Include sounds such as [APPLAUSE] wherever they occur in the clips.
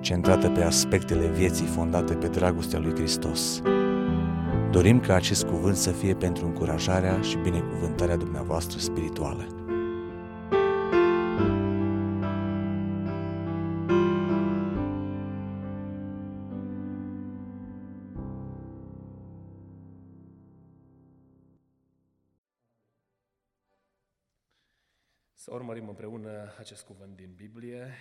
centrată pe aspectele vieții fondate pe dragostea lui Hristos. Dorim ca acest cuvânt să fie pentru încurajarea și binecuvântarea dumneavoastră spirituală. Să urmărim împreună acest cuvânt din Biblie,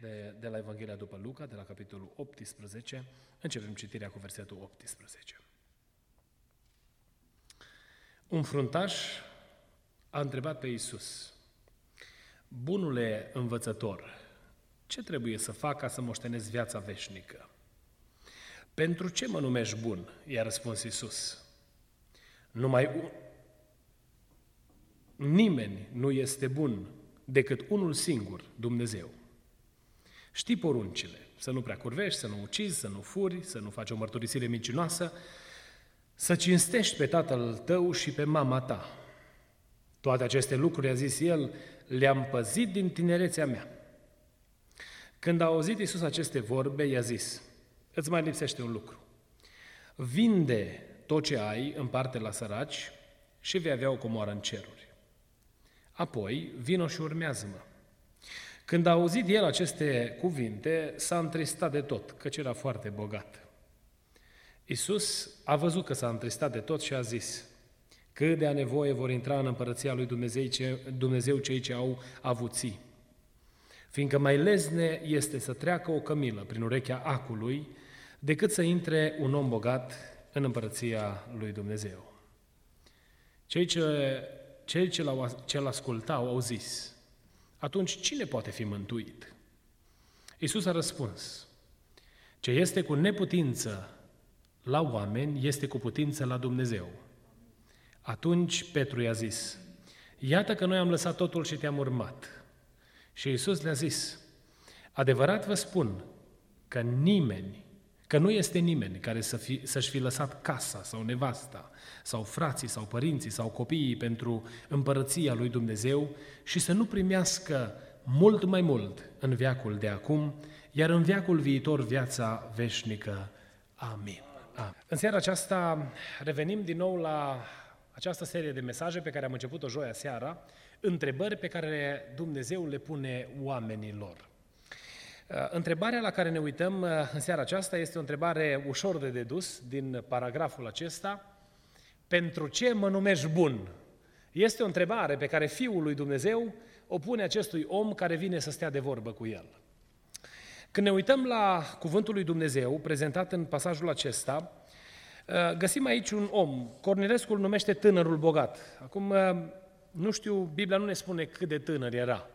de, de la Evanghelia după Luca, de la capitolul 18. Începem citirea cu versetul 18. Un fruntaș a întrebat pe Iisus, Bunule învățător, ce trebuie să fac ca să moștenesc viața veșnică? Pentru ce mă numești bun? I-a răspuns Iisus. Numai un, Nimeni nu este bun decât unul singur, Dumnezeu. Știi poruncile, să nu prea curvești, să nu ucizi, să nu furi, să nu faci o mărturisire mincinoasă, să cinstești pe tatăl tău și pe mama ta. Toate aceste lucruri, a zis el, le-am păzit din tinerețea mea. Când a auzit Iisus aceste vorbe, i-a zis, îți mai lipsește un lucru. Vinde tot ce ai, împarte la săraci și vei avea o comoară în ceruri. Apoi, vino și urmează-mă. Când a auzit el aceste cuvinte, s-a întristat de tot, căci era foarte bogat. Iisus a văzut că s-a întristat de tot și a zis, cât de a nevoie vor intra în împărăția lui Dumnezeu, ce, Dumnezeu cei ce au avuții. Fiindcă mai lezne este să treacă o cămilă prin urechea acului, decât să intre un om bogat în împărăția lui Dumnezeu. Cei ce cei ce l-au, ce ascultau au zis, atunci cine poate fi mântuit? Iisus a răspuns, ce este cu neputință la oameni, este cu putință la Dumnezeu. Atunci Petru i-a zis, iată că noi am lăsat totul și te-am urmat. Și Iisus le-a zis, adevărat vă spun că nimeni Că nu este nimeni care să fi, să-și fi lăsat casa sau nevasta, sau frații, sau părinții, sau copiii pentru împărăția lui Dumnezeu și să nu primească mult mai mult în viacul de acum, iar în viacul viitor viața veșnică. Amin. Amin. În seara aceasta revenim din nou la această serie de mesaje pe care am început-o joia seara, întrebări pe care Dumnezeu le pune oamenilor. Uh, întrebarea la care ne uităm uh, în seara aceasta este o întrebare ușor de dedus din paragraful acesta. Pentru ce mă numești bun? Este o întrebare pe care Fiul lui Dumnezeu o pune acestui om care vine să stea de vorbă cu el. Când ne uităm la cuvântul lui Dumnezeu prezentat în pasajul acesta, uh, găsim aici un om. Cornilescu îl numește tânărul bogat. Acum, nu știu, Biblia nu ne spune cât de tânăr era.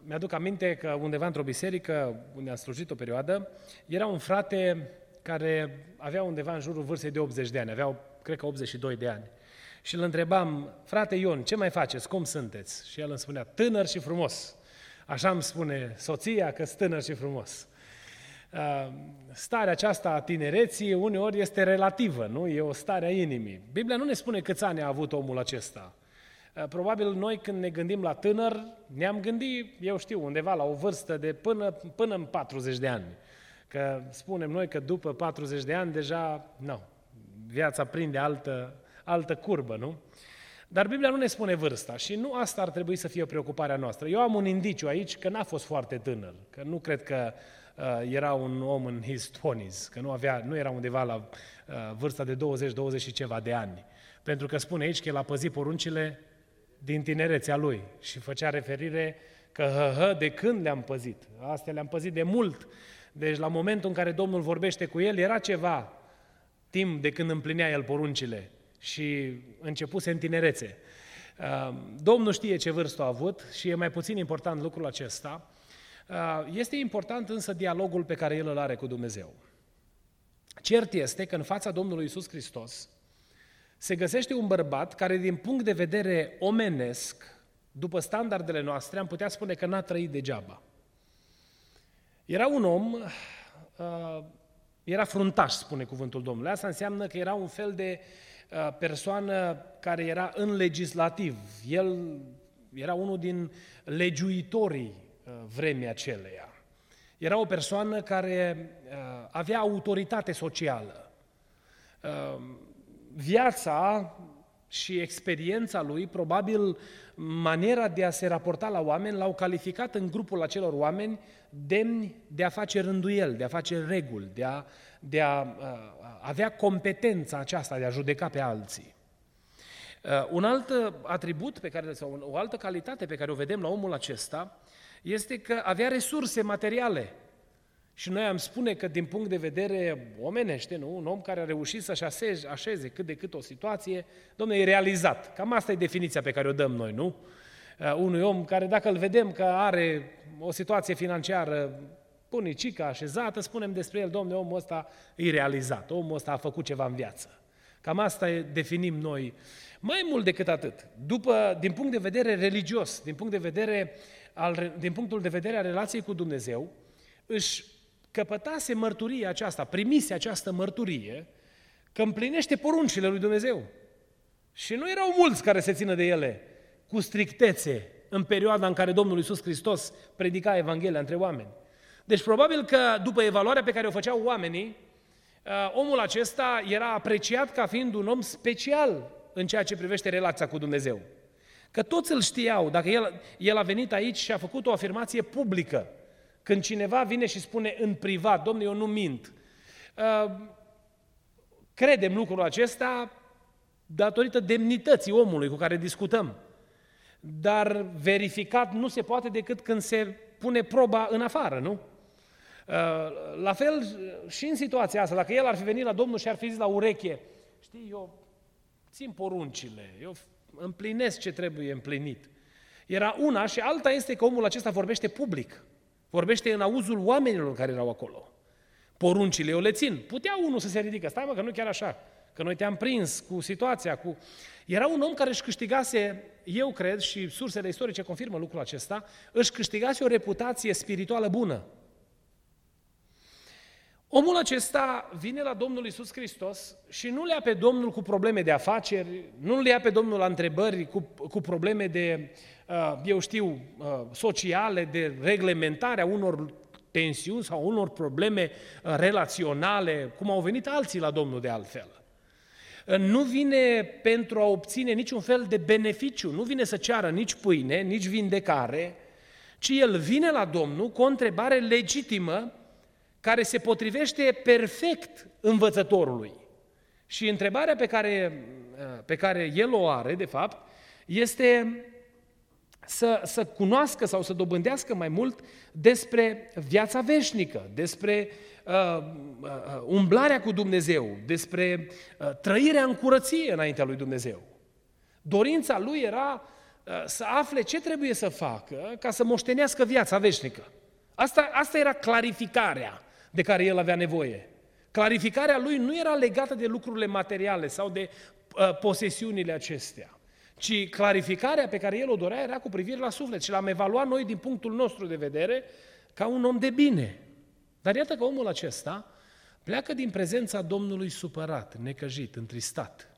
Mi-aduc aminte că undeva într-o biserică, unde am slujit o perioadă, era un frate care avea undeva în jurul vârstei de 80 de ani, avea, cred că 82 de ani. Și îl întrebam, frate Ion, ce mai faceți, cum sunteți? Și el îmi spunea, tânăr și frumos. Așa îmi spune soția că sunt tânăr și frumos. Uh, starea aceasta a tinereții uneori este relativă, nu? E o stare a inimii. Biblia nu ne spune câți ani a avut omul acesta. Eh, probabil noi când ne gândim la tânăr, ne-am gândit, eu știu, undeva la o vârstă de până, până în 40 de ani. Că spunem noi că după 40 de ani deja, nu, viața prinde altă, altă curbă, nu? Dar Biblia nu ne spune vârsta și nu asta ar trebui să fie preocuparea noastră. Eu am un indiciu aici că n-a fost foarte tânăr, că nu cred că uh, era un om în his 20s, că nu, avea, nu era undeva la uh, vârsta de 20-20 și ceva de ani. Pentru că spune aici că el a păzit poruncile din tinerețea lui și făcea referire că hă, de când le-am păzit. Astea le-am păzit de mult. Deci la momentul în care Domnul vorbește cu el, era ceva timp de când împlinea el poruncile și începuse în tinerețe. Uh, Domnul știe ce vârstă a avut și e mai puțin important lucrul acesta, Uh, este important însă dialogul pe care el îl are cu Dumnezeu. Cert este că în fața Domnului Isus Hristos se găsește un bărbat care din punct de vedere omenesc, după standardele noastre, am putea spune că n-a trăit degeaba. Era un om, uh, era fruntaș, spune cuvântul Domnului. Asta înseamnă că era un fel de uh, persoană care era în legislativ. El era unul din legiuitorii uh, vremii aceleia. Era o persoană care avea autoritate socială. Viața și experiența lui, probabil maniera de a se raporta la oameni, l-au calificat în grupul acelor oameni demni de a face rânduiel, de a face reguli, de a, de a, a avea competența aceasta de a judeca pe alții. Uh, un alt atribut pe care, sau o altă calitate pe care o vedem la omul acesta este că avea resurse materiale. Și noi am spune că din punct de vedere omenește, nu? un om care a reușit să-și așeze, așeze cât de cât o situație, domnule, e realizat. Cam asta e definiția pe care o dăm noi, nu? Uh, unui om care dacă îl vedem că are o situație financiară punicică, așezată, spunem despre el, domnule, omul ăsta e realizat, omul ăsta a făcut ceva în viață. Cam asta definim noi. Mai mult decât atât, după, din punct de vedere religios, din, punct de vedere al, din punctul de vedere al relației cu Dumnezeu, își căpătase mărturia aceasta, primise această mărturie, că împlinește poruncile lui Dumnezeu. Și nu erau mulți care se țină de ele cu strictețe în perioada în care Domnul Iisus Hristos predica Evanghelia între oameni. Deci probabil că după evaluarea pe care o făceau oamenii, uh, omul acesta era apreciat ca fiind un om special în ceea ce privește relația cu Dumnezeu. Că toți îl știau, dacă el, el a venit aici și a făcut o afirmație publică, când cineva vine și spune în privat, domnule, eu nu mint, uh, credem lucrul acesta datorită demnității omului cu care discutăm. Dar verificat nu se poate decât când se pune proba în afară, nu? Uh, la fel și în situația asta, dacă el ar fi venit la Domnul și ar fi zis la ureche, știi, eu țin poruncile, eu împlinesc ce trebuie împlinit. Era una și alta este că omul acesta vorbește public. Vorbește în auzul oamenilor care erau acolo. Poruncile eu le țin. Putea unul să se ridică. Stai mă, că nu chiar așa. Că noi te-am prins cu situația, cu... Era un om care își câștigase, eu cred, și sursele istorice confirmă lucrul acesta, își câștigase o reputație spirituală bună. Omul acesta vine la Domnul Isus Hristos și nu le ia pe Domnul cu probleme de afaceri, nu le ia pe Domnul la întrebări cu, cu probleme de, uh, eu știu, uh, sociale, de reglementare a unor tensiuni sau unor probleme uh, relaționale, cum au venit alții la Domnul de altfel. Nu vine pentru a obține niciun fel de beneficiu, nu vine să ceară nici pâine, nici vindecare, ci el vine la Domnul cu o întrebare legitimă care se potrivește perfect învățătorului. Și întrebarea pe care, pe care el o are, de fapt, este să, să cunoască sau să dobândească mai mult despre viața veșnică, despre uh, uh, umblarea cu Dumnezeu, despre uh, trăirea în curăție înaintea lui Dumnezeu. Dorința lui era uh, să afle ce trebuie să facă ca să moștenească viața veșnică. Asta, asta era clarificarea de care el avea nevoie. Clarificarea lui nu era legată de lucrurile materiale sau de uh, posesiunile acestea, ci clarificarea pe care el o dorea era cu privire la suflet și l-am evaluat noi din punctul nostru de vedere ca un om de bine. Dar iată că omul acesta pleacă din prezența Domnului supărat, necăjit, întristat.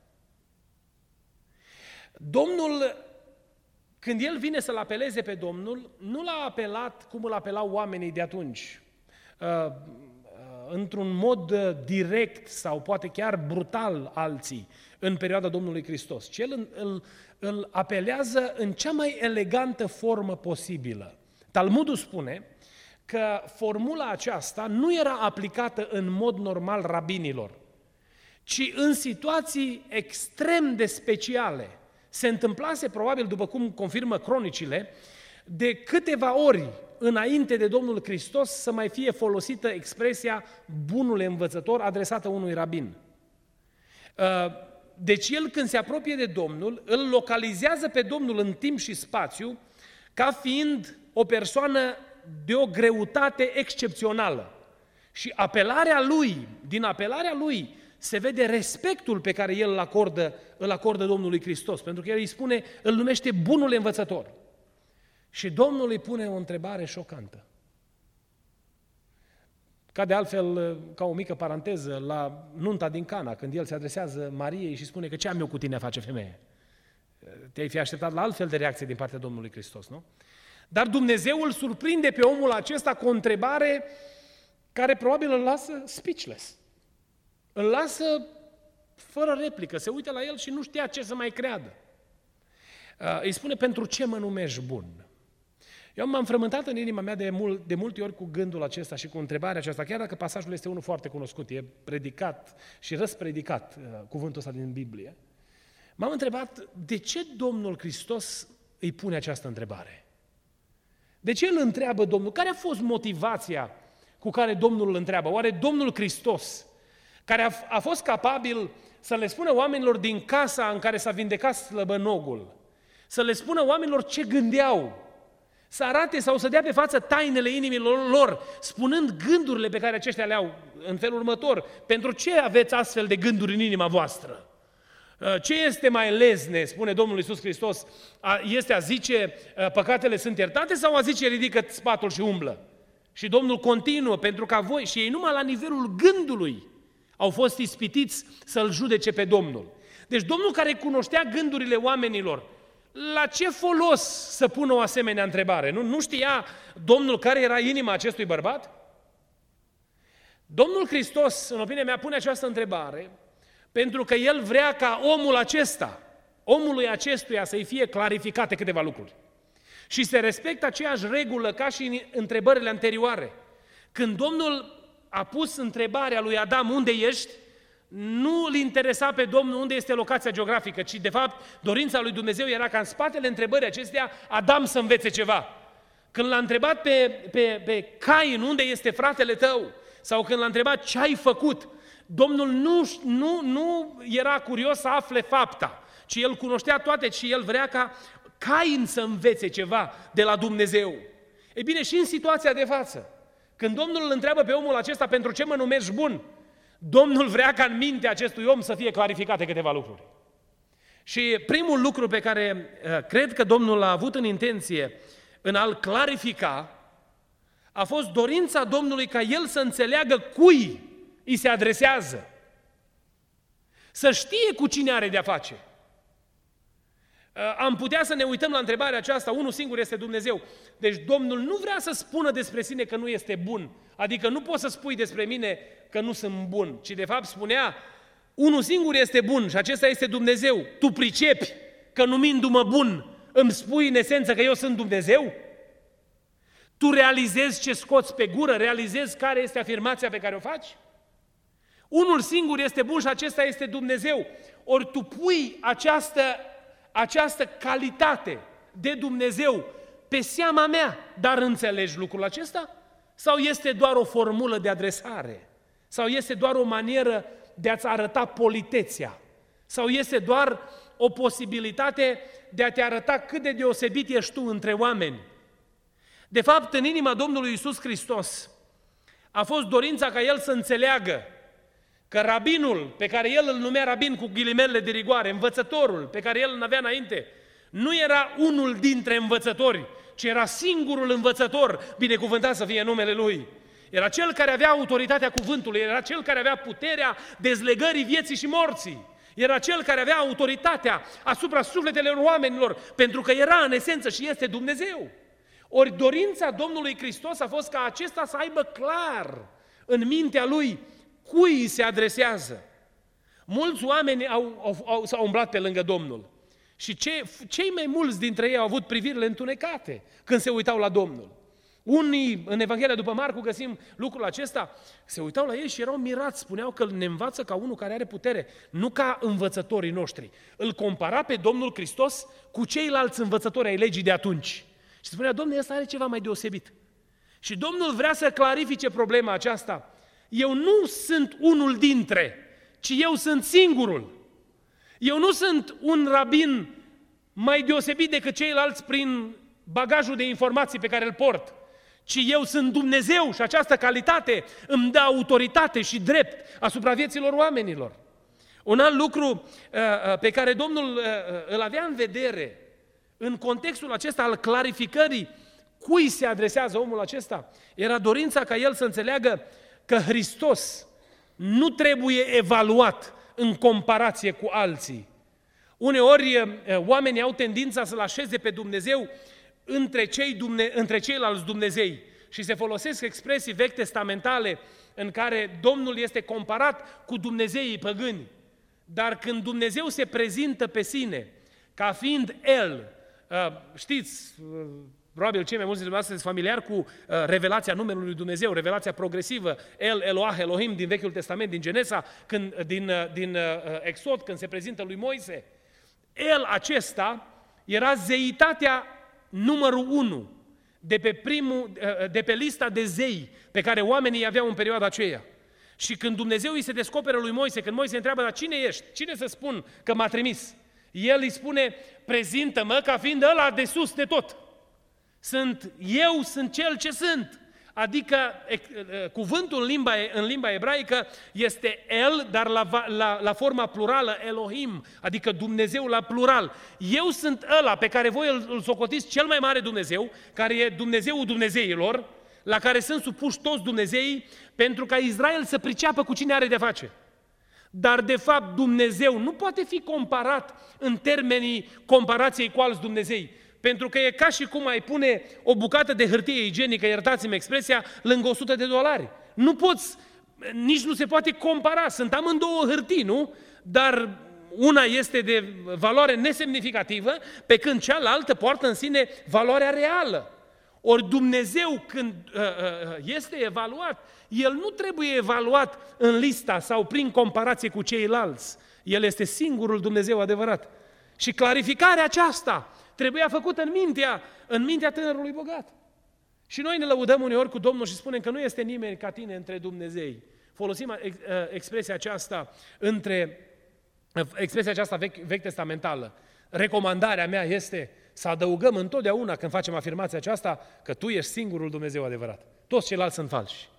Domnul, când el vine să-l apeleze pe Domnul, nu l-a apelat cum îl apelau oamenii de atunci, Uh, uh, într-un mod uh, direct sau poate chiar brutal alții în perioada Domnului Hristos, ci el îl, îl, îl apelează în cea mai elegantă formă posibilă. Talmudul spune că formula aceasta nu era aplicată în mod normal rabinilor, ci în situații extrem de speciale. Se întâmplase, probabil, după cum confirmă cronicile, de câteva ori înainte de Domnul Hristos să mai fie folosită expresia bunul învățător adresată unui rabin. Uh, deci el când se apropie de Domnul, îl localizează pe Domnul în timp și spațiu ca fiind o persoană de o greutate excepțională. Și apelarea lui, din apelarea lui, se vede respectul pe care el îl acordă, îl acordă Domnului Hristos, pentru că el îi spune, îl numește bunul învățător. Și Domnul îi pune o întrebare șocantă. Ca de altfel, ca o mică paranteză, la nunta din Cana, când el se adresează Mariei și spune că ce am eu cu tine a face femeie? Te-ai fi așteptat la altfel de reacție din partea Domnului Hristos, nu? Dar Dumnezeu îl surprinde pe omul acesta cu o întrebare care probabil îl lasă speechless. Îl lasă fără replică, se uită la el și nu știa ce să mai creadă. Uh, îi spune, pentru ce mă numești bun? Eu m-am frământat în inima mea de, mult, de multe ori cu gândul acesta și cu întrebarea aceasta, chiar dacă pasajul este unul foarte cunoscut, e predicat și răspredicat uh, cuvântul ăsta din Biblie. M-am întrebat de ce Domnul Hristos îi pune această întrebare. De ce îl întreabă Domnul? Care a fost motivația cu care Domnul îl întreabă? Oare Domnul Hristos, care a, a fost capabil să le spună oamenilor din casa în care s-a vindecat slăbănogul, să le spună oamenilor ce gândeau, să arate sau să dea pe față tainele inimilor lor, spunând gândurile pe care aceștia le au în felul următor. Pentru ce aveți astfel de gânduri în inima voastră? Uh, ce este mai lezne, spune Domnul Iisus Hristos, este a zice uh, păcatele sunt iertate sau a zice ridică spatul și umblă? Și Domnul continuă, pentru ca voi, și ei numai la nivelul gândului au fost ispitiți să-L judece pe Domnul. Deci Domnul care cunoștea gândurile oamenilor, la ce folos să pună o asemenea întrebare? Nu, nu știa Domnul care era inima acestui bărbat? Domnul Hristos, în opinia mea, pune această întrebare pentru că El vrea ca omul acesta, omului acestuia să-i fie clarificate câteva lucruri. Și se respectă aceeași regulă ca și în întrebările anterioare. Când Domnul a pus întrebarea lui Adam unde ești, nu îl interesa pe Domnul unde este locația geografică, ci de fapt dorința lui Dumnezeu era ca în spatele întrebării acestea Adam să învețe ceva. Când l-a întrebat pe, pe, pe Cain unde este fratele tău, sau când l-a întrebat ce ai făcut, Domnul nu, nu, nu era curios să afle fapta, ci el cunoștea toate și el vrea ca Cain să învețe ceva de la Dumnezeu. Ei bine, și în situația de față, când Domnul îl întreabă pe omul acesta pentru ce mă numești bun, Domnul vrea ca în mintea acestui om să fie clarificate câteva lucruri. Și primul lucru pe care uh, cred că Domnul a avut în intenție în a-l clarifica, a fost dorința Domnului ca el să înțeleagă cui îi se adresează. Să știe cu cine are de-a face. Uh, am putea să ne uităm la întrebarea aceasta, unul singur este Dumnezeu. Deci Domnul nu vrea să spună despre sine că nu este bun. Adică nu poți să spui despre mine că nu sunt bun, ci de fapt spunea, unul singur este bun și acesta este Dumnezeu. Tu pricepi că numindu-mă bun îmi spui în esență că eu sunt Dumnezeu? Tu realizezi ce scoți pe gură, realizezi care este afirmația pe care o faci? Unul singur este bun și acesta este Dumnezeu. Ori tu pui această, această calitate de Dumnezeu pe seama mea, dar înțelegi lucrul acesta? Sau este doar o formulă de adresare? Sau este doar o manieră de a-ți arăta politețea? Sau este doar o posibilitate de a te arăta cât de deosebit ești tu între oameni? De fapt, în inima Domnului Isus Hristos a fost dorința ca El să înțeleagă că rabinul pe care el îl numea rabin cu ghilimele de rigoare, învățătorul pe care el îl avea înainte, nu era unul dintre învățători, ci era singurul învățător, binecuvântat să fie numele lui. Era cel care avea autoritatea cuvântului, era cel care avea puterea dezlegării vieții și morții. Era cel care avea autoritatea asupra sufletelor oamenilor, pentru că era în esență și este Dumnezeu. Ori dorința Domnului Hristos a fost ca acesta să aibă clar în mintea lui cui îi se adresează. Mulți oameni au, au, au, s-au umblat pe lângă Domnul. Și ce, cei mai mulți dintre ei au avut privirile întunecate când se uitau la Domnul. Unii, în Evanghelia după Marcu, găsim lucrul acesta, se uitau la ei și erau mirați, spuneau că ne învață ca unul care are putere, nu ca învățătorii noștri. Îl compara pe Domnul Hristos cu ceilalți învățători ai legii de atunci. Și spunea, Domnul, ăsta are ceva mai deosebit. Și Domnul vrea să clarifice problema aceasta. Eu nu sunt unul dintre, ci eu sunt singurul. Eu nu sunt un rabin mai deosebit decât ceilalți prin bagajul de informații pe care îl port, ci eu sunt Dumnezeu și această calitate îmi dă autoritate și drept asupra vieților oamenilor. Un alt lucru uh, uh, pe care Domnul uh, îl avea în vedere în contextul acesta al clarificării cui se adresează omul acesta, era dorința ca el să înțeleagă că Hristos nu trebuie evaluat în comparație cu alții. Uneori oamenii au tendința să-L așeze pe Dumnezeu între, cei Dumne, între ceilalți Dumnezei și se folosesc expresii vechi testamentale în care Domnul este comparat cu Dumnezeii păgâni. Dar când Dumnezeu se prezintă pe sine ca fiind El, uh, știți, uh, probabil cei mai mulți dintre dumneavoastră sunt familiar cu uh, revelația numelui lui Dumnezeu, revelația progresivă, El, Eloah, Elohim din Vechiul Testament, din Genesa, când, din, din Exod, când se prezintă lui Moise. El acesta era zeitatea numărul unu de pe, primul, de pe lista de zei pe care oamenii aveau în perioada aceea. Și când Dumnezeu îi se descoperă lui Moise, când Moise întreabă, dar cine ești? Cine să spun că m-a trimis? El îi spune, prezintă-mă ca fiind ăla de sus de tot. Sunt, eu sunt cel ce sunt. Adică cuvântul în limba, în limba ebraică este El, dar la, la, la forma plurală Elohim, adică Dumnezeu la plural. Eu sunt ăla pe care voi îl, îl socotiți cel mai mare Dumnezeu, care e Dumnezeul Dumnezeilor, la care sunt supuși toți Dumnezeii, pentru ca Israel să priceapă cu cine are de face. Dar, de fapt, Dumnezeu nu poate fi comparat în termenii comparației cu alți Dumnezei. Pentru că e ca și cum ai pune o bucată de hârtie igienică, iertați-mi expresia, lângă 100 de dolari. Nu poți, nici nu se poate compara. Sunt amândouă hârtii, nu? Dar una este de valoare nesemnificativă, pe când cealaltă poartă în sine valoarea reală. Ori Dumnezeu când uh, uh, este evaluat, El nu trebuie evaluat în lista sau prin comparație cu ceilalți. El este singurul Dumnezeu adevărat. Și clarificarea aceasta trebuia făcută în mintea, în mintea tânărului bogat. Și noi ne lăudăm uneori cu Domnul și spunem că nu este nimeni ca tine între Dumnezei. Folosim uh, expresia aceasta între expresia aceasta vechi, vechi testamentală. Recomandarea mea este să adăugăm întotdeauna când facem afirmația aceasta că tu ești singurul Dumnezeu adevărat. Toți ceilalți sunt falși.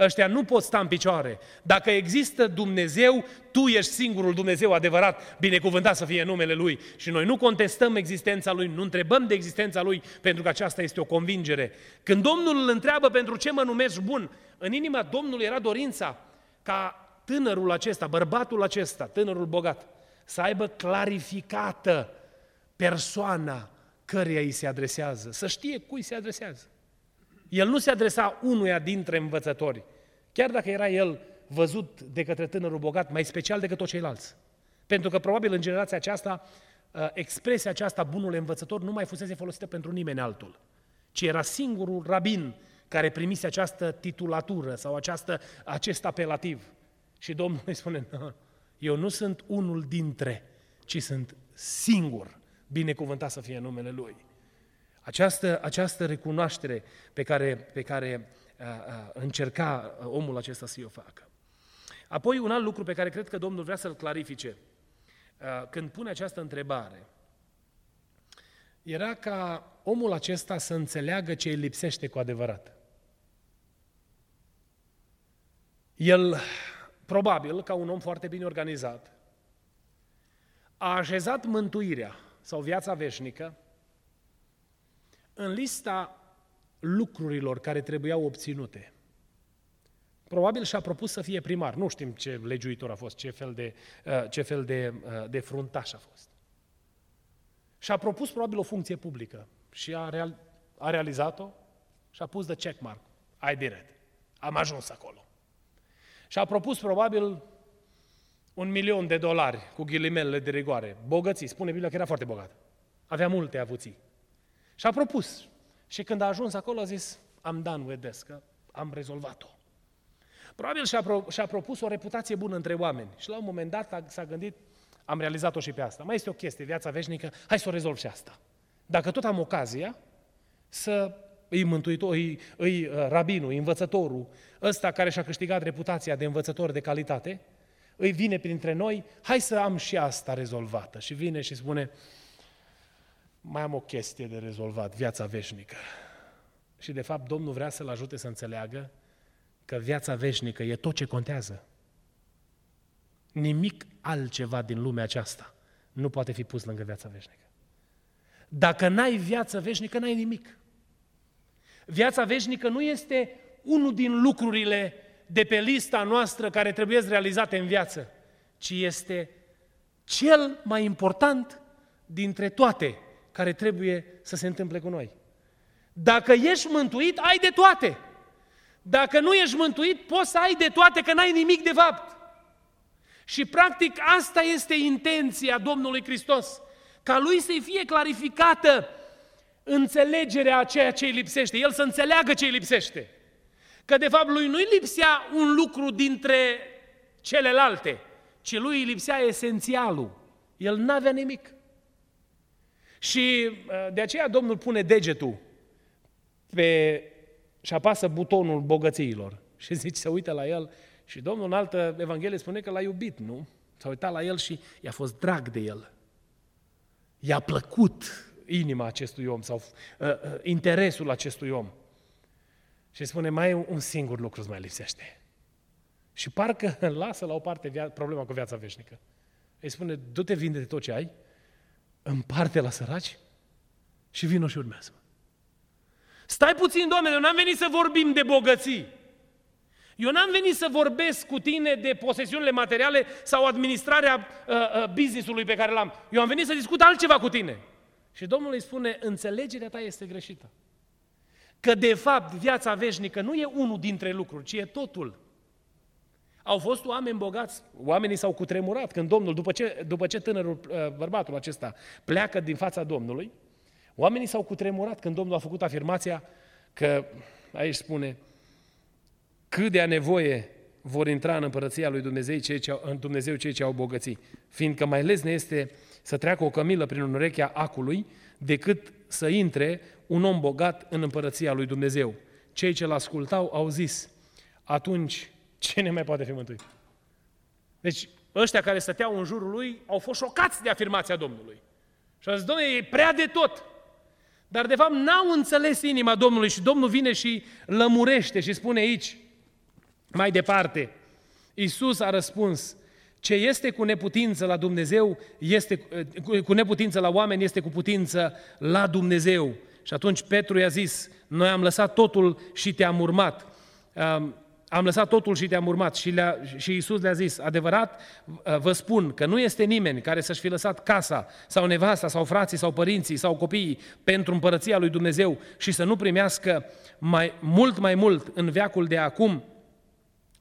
Ăștia nu pot sta în picioare. Dacă există Dumnezeu, tu ești singurul Dumnezeu adevărat, binecuvântat să fie numele Lui. Și noi nu contestăm existența Lui, nu întrebăm de existența Lui, pentru că aceasta este o convingere. Când Domnul îl întreabă pentru ce mă numești bun, în inima Domnului era dorința ca tânărul acesta, bărbatul acesta, tânărul bogat, să aibă clarificată persoana căreia îi se adresează, să știe cui se adresează. El nu se adresa unuia dintre învățători, chiar dacă era el văzut de către tânărul bogat mai special decât toți ceilalți. Pentru că probabil în generația aceasta, uh, expresia aceasta, bunul învățător, nu mai fusese folosită pentru nimeni altul, ci era singurul rabin care primise această titulatură sau această, acest apelativ. Și Domnul îi spune, eu nu sunt unul dintre, ci sunt singur binecuvântat să fie numele Lui. Această, această recunoaștere pe care, pe care a, a, încerca omul acesta să o facă. Apoi un alt lucru pe care cred că Domnul vrea să-l clarifice a, când pune această întrebare, era ca omul acesta să înțeleagă ce îi lipsește cu adevărat. El, probabil, ca un om foarte bine organizat, a așezat mântuirea sau viața veșnică în lista lucrurilor care trebuiau obținute. Probabil și-a propus să fie primar. Nu știm ce legiuitor a fost, ce fel de, uh, ce fel de, uh, de fruntaș a fost. Și-a propus probabil o funcție publică și a, real, a realizat-o și a pus de checkmark. I did it. Am ajuns acolo. Și a propus probabil un milion de dolari cu ghilimelele de rigoare. Bogății, spune Biblia că era foarte bogat. Avea multe avuții. Și a propus. Și când a ajuns acolo a zis, am done with this, că am rezolvat-o. Probabil și-a, pro- și-a propus o reputație bună între oameni. Și la un moment dat s-a gândit, am realizat-o și pe asta. Mai este o chestie, viața veșnică, hai să o rezolv și asta. Dacă tot am ocazia să îi mântuitor, îi, îi uh, rabinul, îi învățătorul, ăsta care și-a câștigat reputația de învățător de calitate, îi vine printre noi, hai să am și asta rezolvată. Și vine și spune, mai am o chestie de rezolvat, viața veșnică. Și de fapt Domnul vrea să-l ajute să înțeleagă că viața veșnică e tot ce contează. Nimic altceva din lumea aceasta nu poate fi pus lângă viața veșnică. Dacă n-ai viață veșnică, n-ai nimic. Viața veșnică nu este unul din lucrurile de pe lista noastră care trebuie realizate în viață, ci este cel mai important dintre toate care trebuie să se întâmple cu noi. Dacă ești mântuit, ai de toate. Dacă nu ești mântuit, poți să ai de toate, că n-ai nimic de fapt. Și practic asta este intenția Domnului Hristos, ca lui să-i fie clarificată înțelegerea a ceea ce îi lipsește, el să înțeleagă ce îi lipsește. Că de fapt lui nu-i lipsea un lucru dintre celelalte, ci lui îi lipsea esențialul. El n-avea nimic. Și uh, de aceea Domnul pune degetul pe, și apasă butonul bogățiilor. [LAUGHS] Și zice, se uită la el și Domnul în altă Evanghelie spune că l-a iubit, nu? S-a uitat la el și i-a fost drag de el. I-a plăcut inima acestui om sau uh, uh, interesul acestui om. Și spune, mai un singur lucru îți mai lipsește. Și parcă [LAUGHS] lasă la o parte via- problema cu viața veșnică. Îi spune, du-te, vinde tot ce ai, împarte la săraci și vină și urmează Stai puțin, Doamne, eu n-am venit să vorbim de bogății. Eu n-am venit să vorbesc cu tine de posesiunile materiale sau administrarea uh, uh, business-ului pe care l-am. Eu am venit să discut altceva cu tine. Și Domnul îi spune, înțelegerea ta este greșită. Că de fapt viața veșnică nu e unul dintre lucruri, ci e totul. Au fost oameni bogați, oamenii s-au cutremurat când Domnul, după ce, după ce tânărul, uh, bărbatul acesta pleacă din fața Domnului, oamenii s-au cutremurat când Domnul a făcut afirmația că, aici spune, cât de a nevoie vor intra în împărăția lui Dumnezeu cei ce au, în Dumnezeu cei ce au bogății, fiindcă mai lesne este să treacă o cămilă prin urechea acului decât să intre un om bogat în împărăția lui Dumnezeu. Cei ce l-ascultau au zis, atunci Cine mai poate fi mântuit? Deci, ăștia care stăteau în jurul lui au fost șocați de afirmația Domnului. Și au zis, Domnule, e prea de tot. Dar, de fapt, n-au înțeles inima Domnului și Domnul vine și lămurește și spune aici, mai departe, Iisus a răspuns, ce este cu neputință la Dumnezeu, este, cu neputință la oameni, este cu putință la Dumnezeu. Și atunci Petru i-a zis, noi am lăsat totul și te-am urmat am lăsat totul și te-am urmat. Și, le și Iisus le-a zis, adevărat vă spun că nu este nimeni care să-și fi lăsat casa sau nevasta sau frații sau părinții sau copiii pentru împărăția lui Dumnezeu și să nu primească mai mult mai mult în veacul de acum,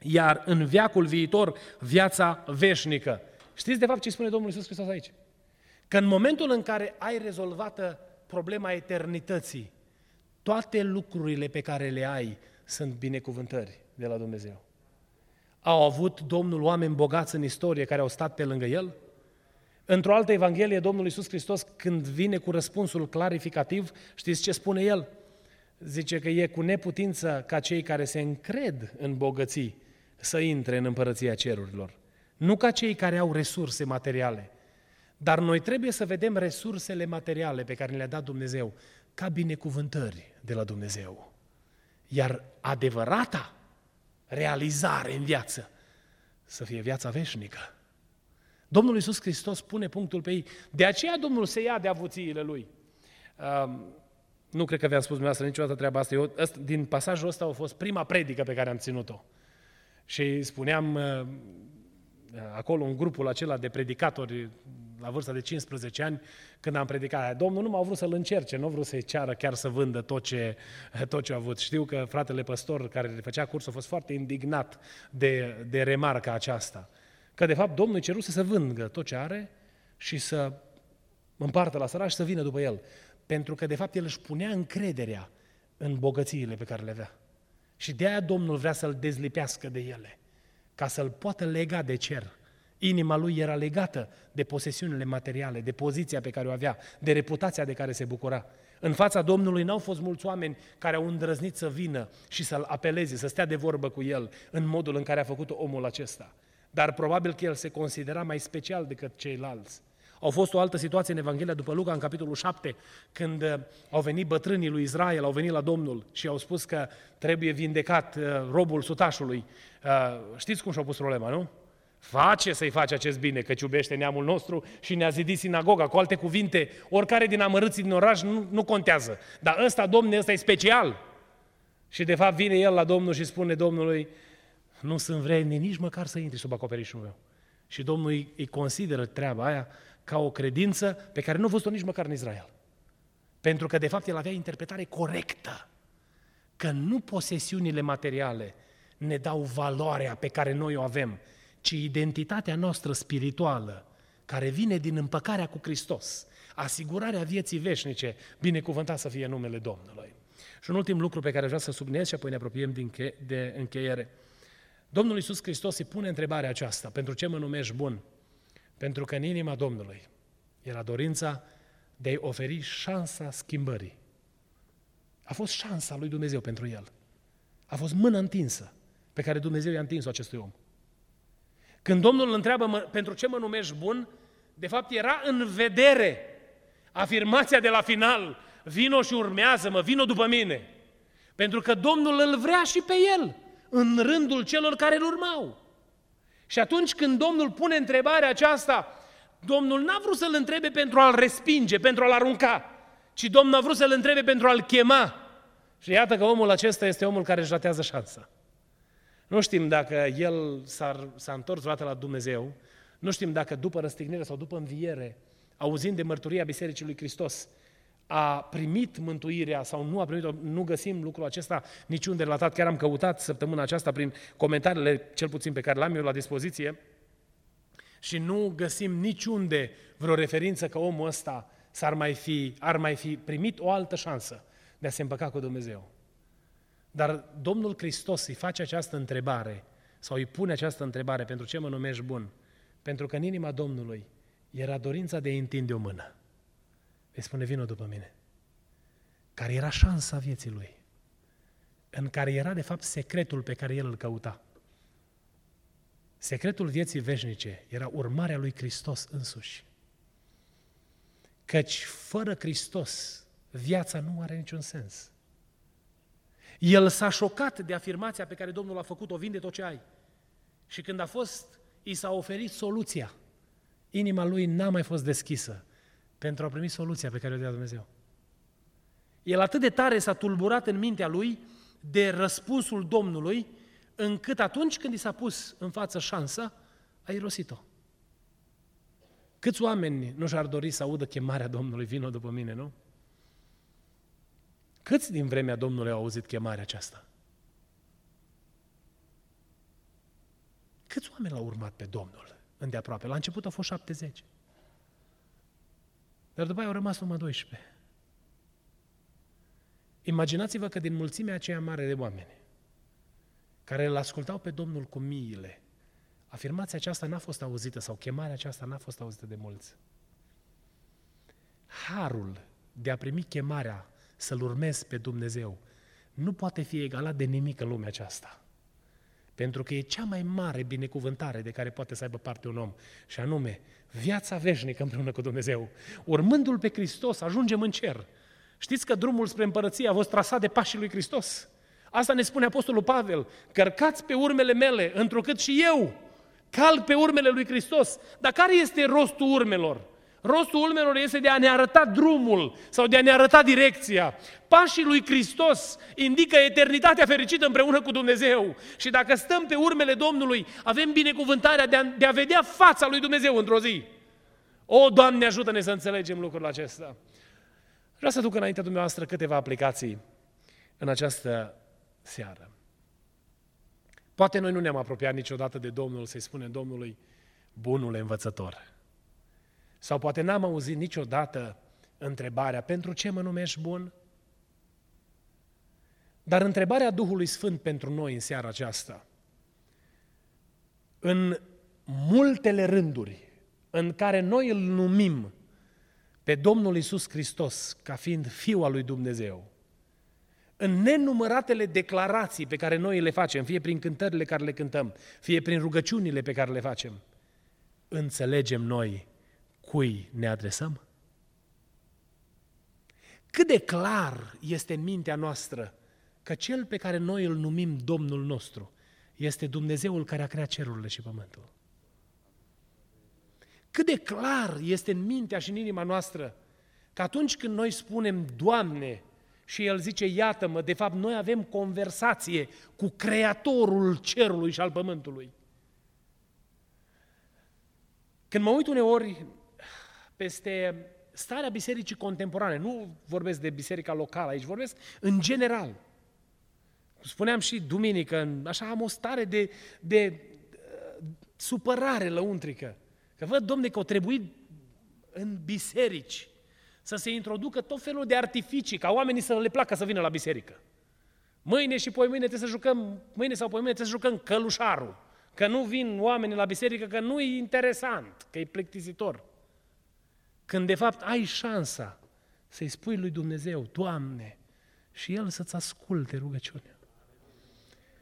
iar în veacul viitor viața veșnică. Știți de fapt ce spune Domnul Iisus Hristos aici? Că în momentul în care ai rezolvată problema eternității, toate lucrurile pe care le ai sunt binecuvântări de la Dumnezeu. Au avut Domnul oameni bogați în istorie care au stat pe lângă El? Într-o altă Evanghelie, Domnul Iisus Hristos, când vine cu răspunsul clarificativ, știți ce spune El? Zice că e cu neputință ca cei care se încred în bogății să intre în împărăția cerurilor. Nu ca cei care au resurse materiale. Dar noi trebuie să vedem resursele materiale pe care le-a dat Dumnezeu ca binecuvântări de la Dumnezeu. Iar adevărata realizare în viață să fie viața veșnică. Domnul Iisus Hristos pune punctul pe ei. De aceea Domnul se ia de avuțiile Lui. Um, nu cred că vi-am spus dumneavoastră niciodată treaba asta. Eu, ăsta, din pasajul ăsta a fost prima predică pe care am ținut-o. Și spuneam uh, acolo în grupul acela de predicatori la vârsta de 15 ani, când am predicat. Domnul nu m-a vrut să-l încerce, nu a vrut să-i ceară chiar să vândă tot ce, [LAUGHS] tot ce a avut. Știu că fratele păstor care le făcea curs a fost foarte indignat de, de remarca aceasta. Că de fapt Domnul ceruse să vândă tot ce are și să împartă la sărași și să vină după el. Pentru că de fapt el își punea încrederea în bogățiile pe care le avea. Și de aia Domnul vrea să-l dezlipească de ele, ca să-l poată lega de cer Inima lui era legată de posesiunile materiale, de poziția pe care o avea, de reputația de care se bucura. În fața Domnului n-au fost mulți oameni care au îndrăznit să vină și să-l apeleze, să stea de vorbă cu el în modul în care a făcut omul acesta. Dar probabil că el se considera mai special decât ceilalți. Au fost o altă situație în Evanghelia după Luca, în capitolul 7, când uh, au venit bătrânii lui Israel, au venit la Domnul și au spus că trebuie vindecat uh, robul sutașului. Uh, știți cum și-au pus problema, nu? Face să-i faci acest bine, că iubește neamul nostru și ne-a zidit sinagoga. Cu alte cuvinte, oricare din amărâții din oraș nu, nu contează. Dar ăsta, domne, ăsta e special. Și de fapt vine el la Domnul și spune Domnului, nu sunt vredni nici măcar să intri sub acoperișul meu. Și Domnul îi, îi consideră treaba aia ca o credință pe care nu a văzut-o nici măcar în Israel. Pentru că, de fapt, el avea interpretare corectă. Că nu posesiunile materiale ne dau valoarea pe care noi o avem, ci identitatea noastră spirituală, care vine din împăcarea cu Hristos, asigurarea vieții veșnice, binecuvântat să fie numele Domnului. Și un ultim lucru pe care vreau să subliniez și apoi ne apropiem de încheiere. Domnul Iisus Hristos îi pune întrebarea aceasta, pentru ce mă numești bun? Pentru că în inima Domnului era dorința de a-i oferi șansa schimbării. A fost șansa lui Dumnezeu pentru el. A fost mâna întinsă pe care Dumnezeu i-a întins-o acestui om. Când Domnul îl întreabă pentru ce mă numești bun, de fapt era în vedere afirmația de la final, vino și urmează-mă, vino după mine. Pentru că Domnul îl vrea și pe el, în rândul celor care îl urmau. Și atunci când Domnul pune întrebarea aceasta, Domnul n-a vrut să-l întrebe pentru a-l respinge, pentru a-l arunca, ci Domnul a vrut să-l întrebe pentru a-l chema. Și iată că omul acesta este omul care își ratează șansa. Nu știm dacă el s-a, s-a întors vreodată la Dumnezeu, nu știm dacă după răstignire sau după înviere, auzind de mărturia Bisericii lui Hristos, a primit mântuirea sau nu a primit-o, nu găsim lucrul acesta niciunde relatat. Chiar am căutat săptămâna aceasta prin comentariile, cel puțin pe care le-am eu la dispoziție, și nu găsim niciunde vreo referință că omul ăsta s-ar mai fi, ar mai fi primit o altă șansă de a se împăca cu Dumnezeu. Dar Domnul Hristos îi face această întrebare sau îi pune această întrebare, pentru ce mă numești bun? Pentru că în inima Domnului era dorința de a întinde o mână. Îi spune, vină după mine. Care era șansa vieții lui. În care era, de fapt, secretul pe care el îl căuta. Secretul vieții veșnice era urmarea lui Hristos însuși. Căci fără Hristos, viața nu are niciun sens. El s-a șocat de afirmația pe care Domnul a făcut-o, vinde tot ce ai. Și când a fost, i s-a oferit soluția, inima lui n-a mai fost deschisă pentru a primi soluția pe care o dea Dumnezeu. El atât de tare s-a tulburat în mintea lui de răspunsul Domnului, încât atunci când i s-a pus în față șansa, a irosit-o. Câți oameni nu și-ar dori să audă chemarea Domnului, vină după mine, nu? Câți din vremea Domnului au auzit chemarea aceasta? Câți oameni l-au urmat pe Domnul îndeaproape? La început au fost 70. Dar după aia au rămas numai 12. Imaginați-vă că din mulțimea aceea mare de oameni care îl ascultau pe Domnul cu miile, afirmația aceasta n-a fost auzită sau chemarea aceasta n-a fost auzită de mulți. Harul de a primi chemarea să-L urmezi pe Dumnezeu nu poate fi egalat de nimic în lumea aceasta. Pentru că e cea mai mare binecuvântare de care poate să aibă parte un om, și anume viața veșnică împreună cu Dumnezeu. Urmându-L pe Hristos, ajungem în cer. Știți că drumul spre împărăție a fost trasat de pașii lui Hristos. Asta ne spune Apostolul Pavel, cărcați pe urmele mele, întrucât și eu calc pe urmele lui Hristos. Dar care este rostul urmelor? Rostul urmelor este de a ne arăta drumul sau de a ne arăta direcția. Pașii lui Hristos indică eternitatea fericită împreună cu Dumnezeu. Și dacă stăm pe urmele Domnului, avem binecuvântarea de a, de a vedea fața lui Dumnezeu într-o zi. O, Doamne, ajută-ne să înțelegem lucrul acesta. Vreau să duc înaintea dumneavoastră câteva aplicații în această seară. Poate noi nu ne-am apropiat niciodată de Domnul să-i spunem Domnului, bunul învățător. Sau poate n-am auzit niciodată întrebarea, pentru ce mă numești bun? Dar întrebarea Duhului Sfânt pentru noi în seara aceasta, în multele rânduri în care noi îl numim pe Domnul Isus Hristos ca fiind Fiul al lui Dumnezeu, în nenumăratele declarații pe care noi le facem, fie prin cântările care le cântăm, fie prin rugăciunile pe care le facem, înțelegem noi cui ne adresăm? Cât de clar este în mintea noastră că cel pe care noi îl numim Domnul nostru este Dumnezeul care a creat cerurile și pământul. Cât de clar este în mintea și în inima noastră că atunci când noi spunem Doamne și El zice iată-mă, de fapt noi avem conversație cu Creatorul cerului și al pământului. Când mă uit uneori peste starea bisericii contemporane, nu vorbesc de biserica locală aici, vorbesc în general. Spuneam și duminică, așa am o stare de, de uh, supărare lăuntrică. Că văd, domne, că o trebuit în biserici să se introducă tot felul de artificii, ca oamenii să le placă să vină la biserică. Mâine și poi mâine trebuie să jucăm, mâine sau poi mâine trebuie să jucăm călușarul. Că nu vin oamenii la biserică, că nu e interesant, că e plictisitor. Când de fapt ai șansa să-i spui lui Dumnezeu, Doamne, și El să-ți asculte rugăciunea.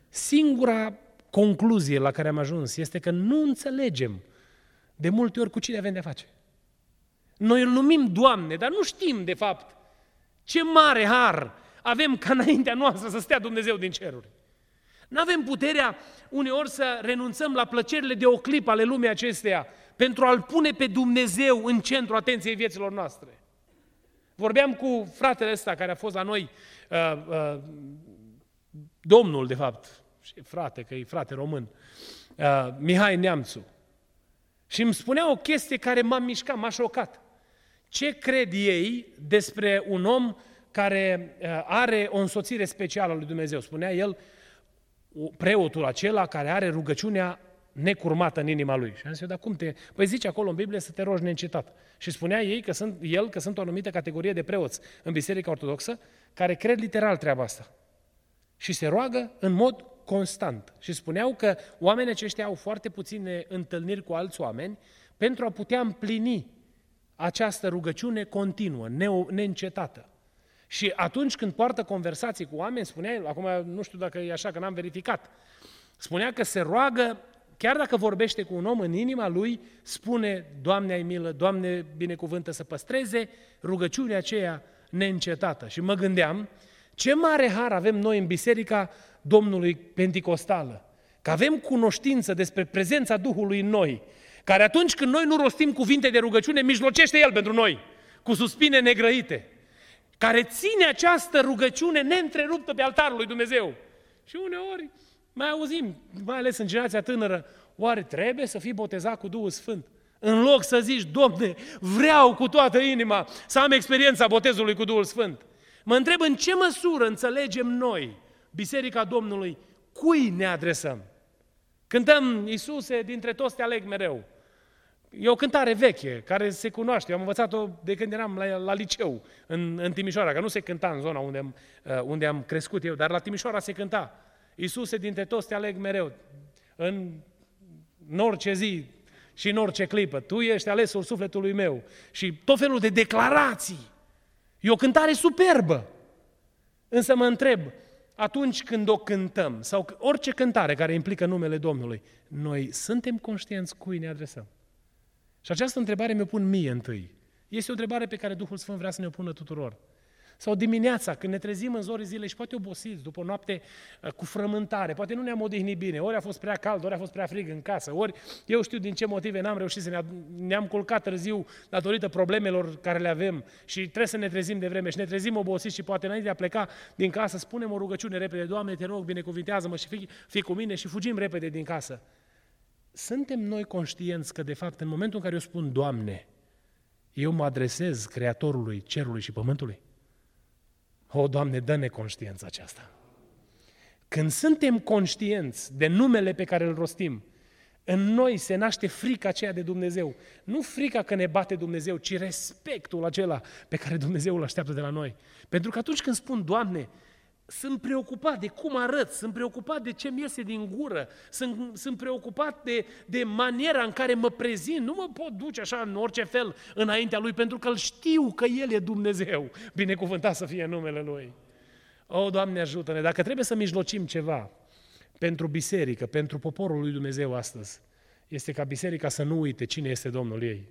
Singura concluzie la care am ajuns este că nu înțelegem de multe ori cu cine avem de face. Noi îl numim Doamne, dar nu știm de fapt ce mare har avem ca înaintea noastră să stea Dumnezeu din ceruri. Nu avem puterea uneori să renunțăm la plăcerile de o clipă ale lumii acesteia pentru a-L pune pe Dumnezeu în centru atenției vieților noastre. Vorbeam cu fratele ăsta care a fost la noi, uh, uh, domnul de fapt, și frate, că e frate român, uh, Mihai Neamțu. Și îmi spunea o chestie care m-a mișcat, m-a șocat. Ce cred ei despre un om care uh, are o însoțire specială a lui Dumnezeu? Spunea el, preotul acela care are rugăciunea necurmată în inima lui. Și am zis eu, dar cum te... Păi zice acolo în Biblie să te rogi neîncetat. Și spunea ei că sunt, el că sunt o anumită categorie de preoți în Biserica Ortodoxă care cred literal treaba asta. Și se roagă în mod constant. Și spuneau că oamenii aceștia au foarte puține întâlniri cu alți oameni pentru a putea împlini această rugăciune continuă, neîncetată. Și atunci când poartă conversații cu oameni, spunea el, acum nu știu dacă e așa, că n-am verificat, spunea că se roagă, chiar dacă vorbește cu un om în inima lui, spune, Doamne ai milă, Doamne binecuvântă să păstreze rugăciunea aceea neîncetată. Și mă gândeam, ce mare har avem noi în biserica Domnului Pentecostală, că avem cunoștință despre prezența Duhului în noi, care atunci când noi nu rostim cuvinte de rugăciune, mijlocește El pentru noi, cu suspine negrăite, care ține această rugăciune neîntreruptă pe altarul lui Dumnezeu. Și uneori mai auzim, mai ales în generația tânără, oare trebuie să fii botezat cu Duhul Sfânt? În loc să zici, Domne, vreau cu toată inima să am experiența botezului cu Duhul Sfânt. Mă întreb în ce măsură înțelegem noi, Biserica Domnului, cui ne adresăm? Cântăm, Iisuse, dintre toți te aleg mereu. E o cântare veche, care se cunoaște. Eu am învățat-o de când eram la, la liceu, în, în Timișoara, că nu se cânta în zona unde am, uh, unde am crescut eu, dar la Timișoara se cânta. Iisuse, dintre toți te aleg mereu. În, în orice zi și în orice clipă. Tu ești alesul sufletului meu. Și tot felul de declarații. E o cântare superbă. Însă mă întreb, atunci când o cântăm, sau orice cântare care implică numele Domnului, noi suntem conștienți cui ne adresăm? Și această întrebare mi-o pun mie întâi. Este o întrebare pe care Duhul Sfânt vrea să ne o pună tuturor. Sau dimineața, când ne trezim în zorii zilei și poate obosiți după o noapte uh, cu frământare, poate nu ne-am odihnit bine, ori a fost prea cald, ori a fost prea frig în casă, ori eu știu din ce motive n-am reușit să ne ne-am culcat târziu datorită problemelor care le avem și trebuie să ne trezim de vreme și ne trezim obosiți și poate înainte de a pleca din casă spunem o rugăciune repede, Doamne, te rog, binecuvintează-mă și fii, fii cu mine și fugim repede din casă. Suntem noi conștienți că, de fapt, în momentul în care eu spun Doamne, eu mă adresez Creatorului Cerului și Pământului? O, Doamne, dă-ne conștiința aceasta. Când suntem conștienți de numele pe care îl rostim, în noi se naște frica aceea de Dumnezeu. Nu frica că ne bate Dumnezeu, ci respectul acela pe care Dumnezeu îl așteaptă de la noi. Pentru că atunci când spun, Doamne, sunt preocupat de cum arăt, sunt preocupat de ce mi iese din gură, sunt, sunt preocupat de, de maniera în care mă prezint. Nu mă pot duce așa în orice fel înaintea Lui, pentru că îl știu că El e Dumnezeu. Binecuvântat să fie numele Lui. O, Doamne, ajută-ne! Dacă trebuie să mijlocim ceva pentru biserică, pentru poporul lui Dumnezeu astăzi, este ca biserica să nu uite cine este Domnul ei.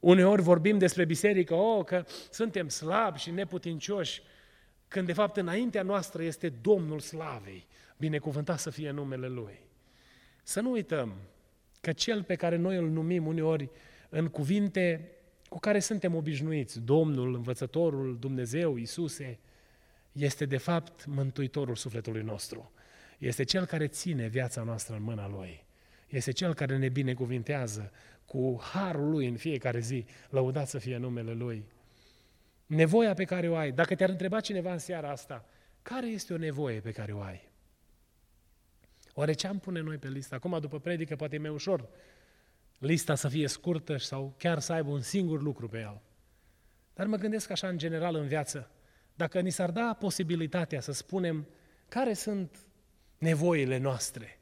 Uneori vorbim despre biserică, oh, că suntem slabi și neputincioși, când de fapt înaintea noastră este Domnul Slavei, binecuvântat să fie numele Lui. Să nu uităm că Cel pe care noi îl numim uneori în cuvinte cu care suntem obișnuiți, Domnul, Învățătorul, Dumnezeu, Isuse, este de fapt Mântuitorul sufletului nostru. Este Cel care ține viața noastră în mâna Lui. Este Cel care ne binecuvintează cu harul Lui în fiecare zi. Lăudat să fie numele Lui. Nevoia pe care o ai. Dacă te-ar întreba cineva în seara asta, care este o nevoie pe care o ai? Oare ce am pune noi pe listă? Acum, după predică, poate e mai ușor lista să fie scurtă sau chiar să aibă un singur lucru pe el. Dar mă gândesc așa în general în viață, dacă ni s-ar da posibilitatea să spunem care sunt nevoile noastre,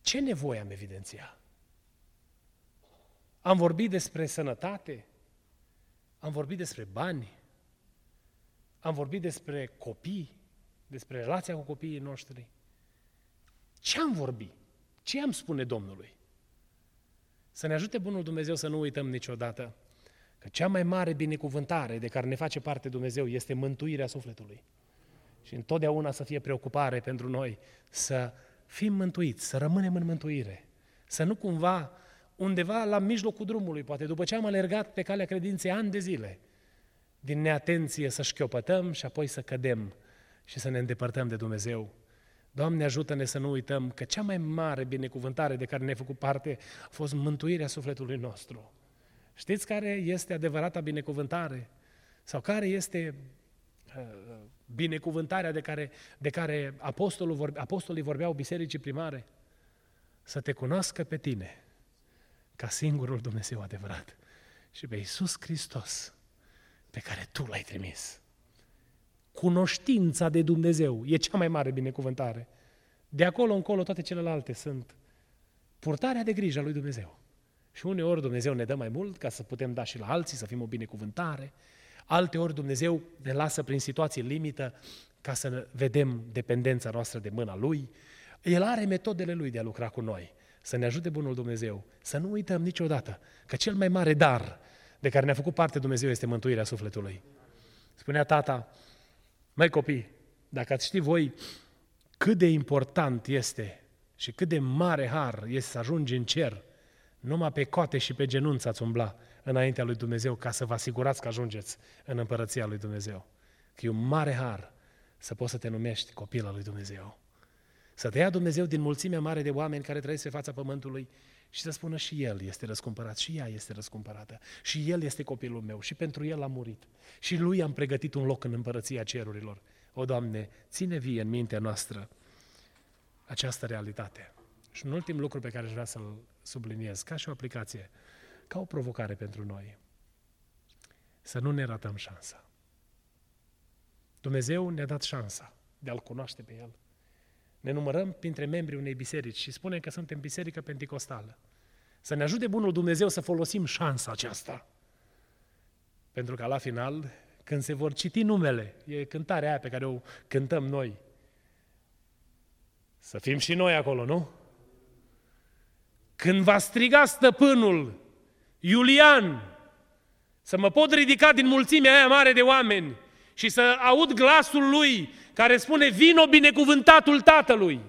ce nevoie am evidenția? Am vorbit despre sănătate, am vorbit despre bani, am vorbit despre copii, despre relația cu copiii noștri. Ce am vorbit? Ce am spune Domnului? Să ne ajute Bunul Dumnezeu să nu uităm niciodată că cea mai mare binecuvântare de care ne face parte Dumnezeu este mântuirea sufletului. Și întotdeauna să fie preocupare pentru noi să fim mântuiți, să rămânem în mântuire. Să nu cumva undeva la mijlocul drumului, poate după ce am alergat pe calea credinței ani de zile, din neatenție să șchiopătăm și apoi să cădem și să ne îndepărtăm de Dumnezeu. Doamne, ajută-ne să nu uităm că cea mai mare binecuvântare de care ne-a făcut parte a fost mântuirea sufletului nostru. Știți care este adevărata binecuvântare? Sau care este uh, binecuvântarea de care, de care apostolul vorbe, apostolii vorbeau bisericii primare? Să te cunoască pe tine ca singurul Dumnezeu adevărat și pe Iisus Hristos pe care Tu l-ai trimis. Cunoștința de Dumnezeu e cea mai mare binecuvântare. De acolo încolo toate celelalte sunt purtarea de grijă a lui Dumnezeu. Și uneori Dumnezeu ne dă mai mult ca să putem da și la alții, să fim o binecuvântare. Alte ori Dumnezeu ne lasă prin situații limită ca să vedem dependența noastră de mâna Lui. El are metodele Lui de a lucra cu noi. Să ne ajute Bunul Dumnezeu, să nu uităm niciodată că cel mai mare dar de care ne-a făcut parte Dumnezeu este mântuirea sufletului. Spunea tata, mai copii, dacă ați ști voi cât de important este și cât de mare har este să ajungi în cer, numai pe coate și pe genunți ați umbla înaintea lui Dumnezeu ca să vă asigurați că ajungeți în împărăția lui Dumnezeu. Că e un mare har să poți să te numești copil al lui Dumnezeu. Să te ia Dumnezeu din mulțimea mare de oameni care trăiesc pe fața pământului și să spună și El este răscumpărat, și ea este răscumpărată, și El este copilul meu, și pentru El am murit. Și Lui am pregătit un loc în împărăția cerurilor. O, Doamne, ține vie în mintea noastră această realitate. Și un ultim lucru pe care aș vrea să-l subliniez, ca și o aplicație, ca o provocare pentru noi. Să nu ne ratăm șansa. Dumnezeu ne-a dat șansa de a-L cunoaște pe El. Ne numărăm printre membrii unei biserici și spunem că suntem biserică penticostală. Să ne ajute Bunul Dumnezeu să folosim șansa aceasta. Pentru că la final, când se vor citi numele, e cântarea aia pe care o cântăm noi, să fim și noi acolo, nu? Când va striga stăpânul, Iulian, să mă pot ridica din mulțimea aia mare de oameni și să aud glasul lui care spune, vino binecuvântatul Tatălui.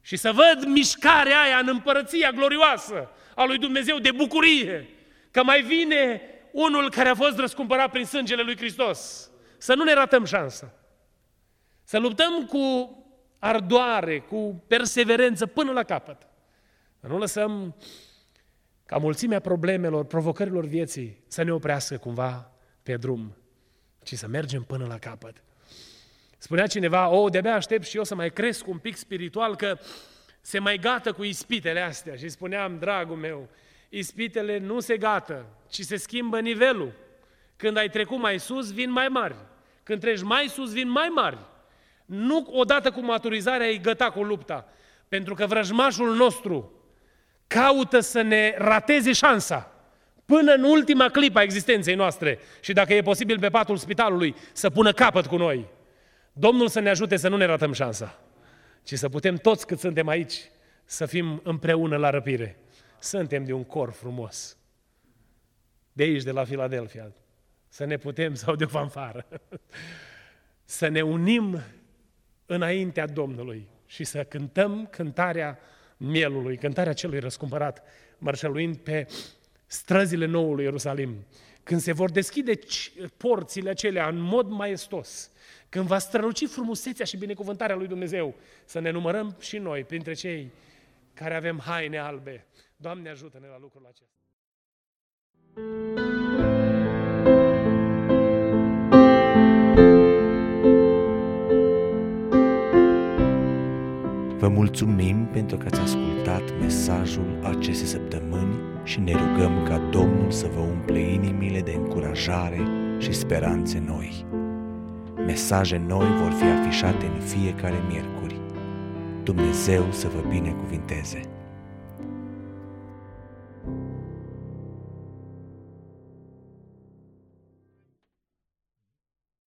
Și să văd mișcarea aia în împărăția glorioasă a lui Dumnezeu de bucurie, că mai vine unul care a fost răscumpărat prin sângele lui Hristos. Să nu ne ratăm șansa. Să luptăm cu ardoare, cu perseverență până la capăt. Să nu lăsăm ca mulțimea problemelor, provocărilor vieții să ne oprească cumva pe drum, ci să mergem până la capăt. Spunea cineva, o, de-abia aștept și eu să mai cresc un pic spiritual, că se mai gata cu ispitele astea. Și spuneam, dragul meu, ispitele nu se gată, ci se schimbă nivelul. Când ai trecut mai sus, vin mai mari. Când treci mai sus, vin mai mari. Nu odată cu maturizarea ai găta cu lupta. Pentru că vrăjmașul nostru caută să ne rateze șansa până în ultima clipă a existenței noastre și dacă e posibil pe patul spitalului să pună capăt cu noi. Domnul să ne ajute să nu ne ratăm șansa, ci să putem toți cât suntem aici să fim împreună la răpire. Suntem de un cor frumos. de aici, de la Filadelfia, să ne putem, sau de o fanfară, [LAUGHS] să ne unim înaintea Domnului și să cântăm cântarea mielului, cântarea celui răscumpărat, mărșăluind pe străzile noului Ierusalim. Când se vor deschide porțile acelea în mod maestos, când va străluci frumusețea și binecuvântarea lui Dumnezeu, să ne numărăm și noi printre cei care avem haine albe. Doamne ajută-ne la lucrul acesta. Vă mulțumim pentru că ați ascultat mesajul acestei săptămâni și ne rugăm ca Domnul să vă umple inimile de încurajare și speranțe noi. Mesaje noi vor fi afișate în fiecare miercuri. Dumnezeu să vă binecuvinteze!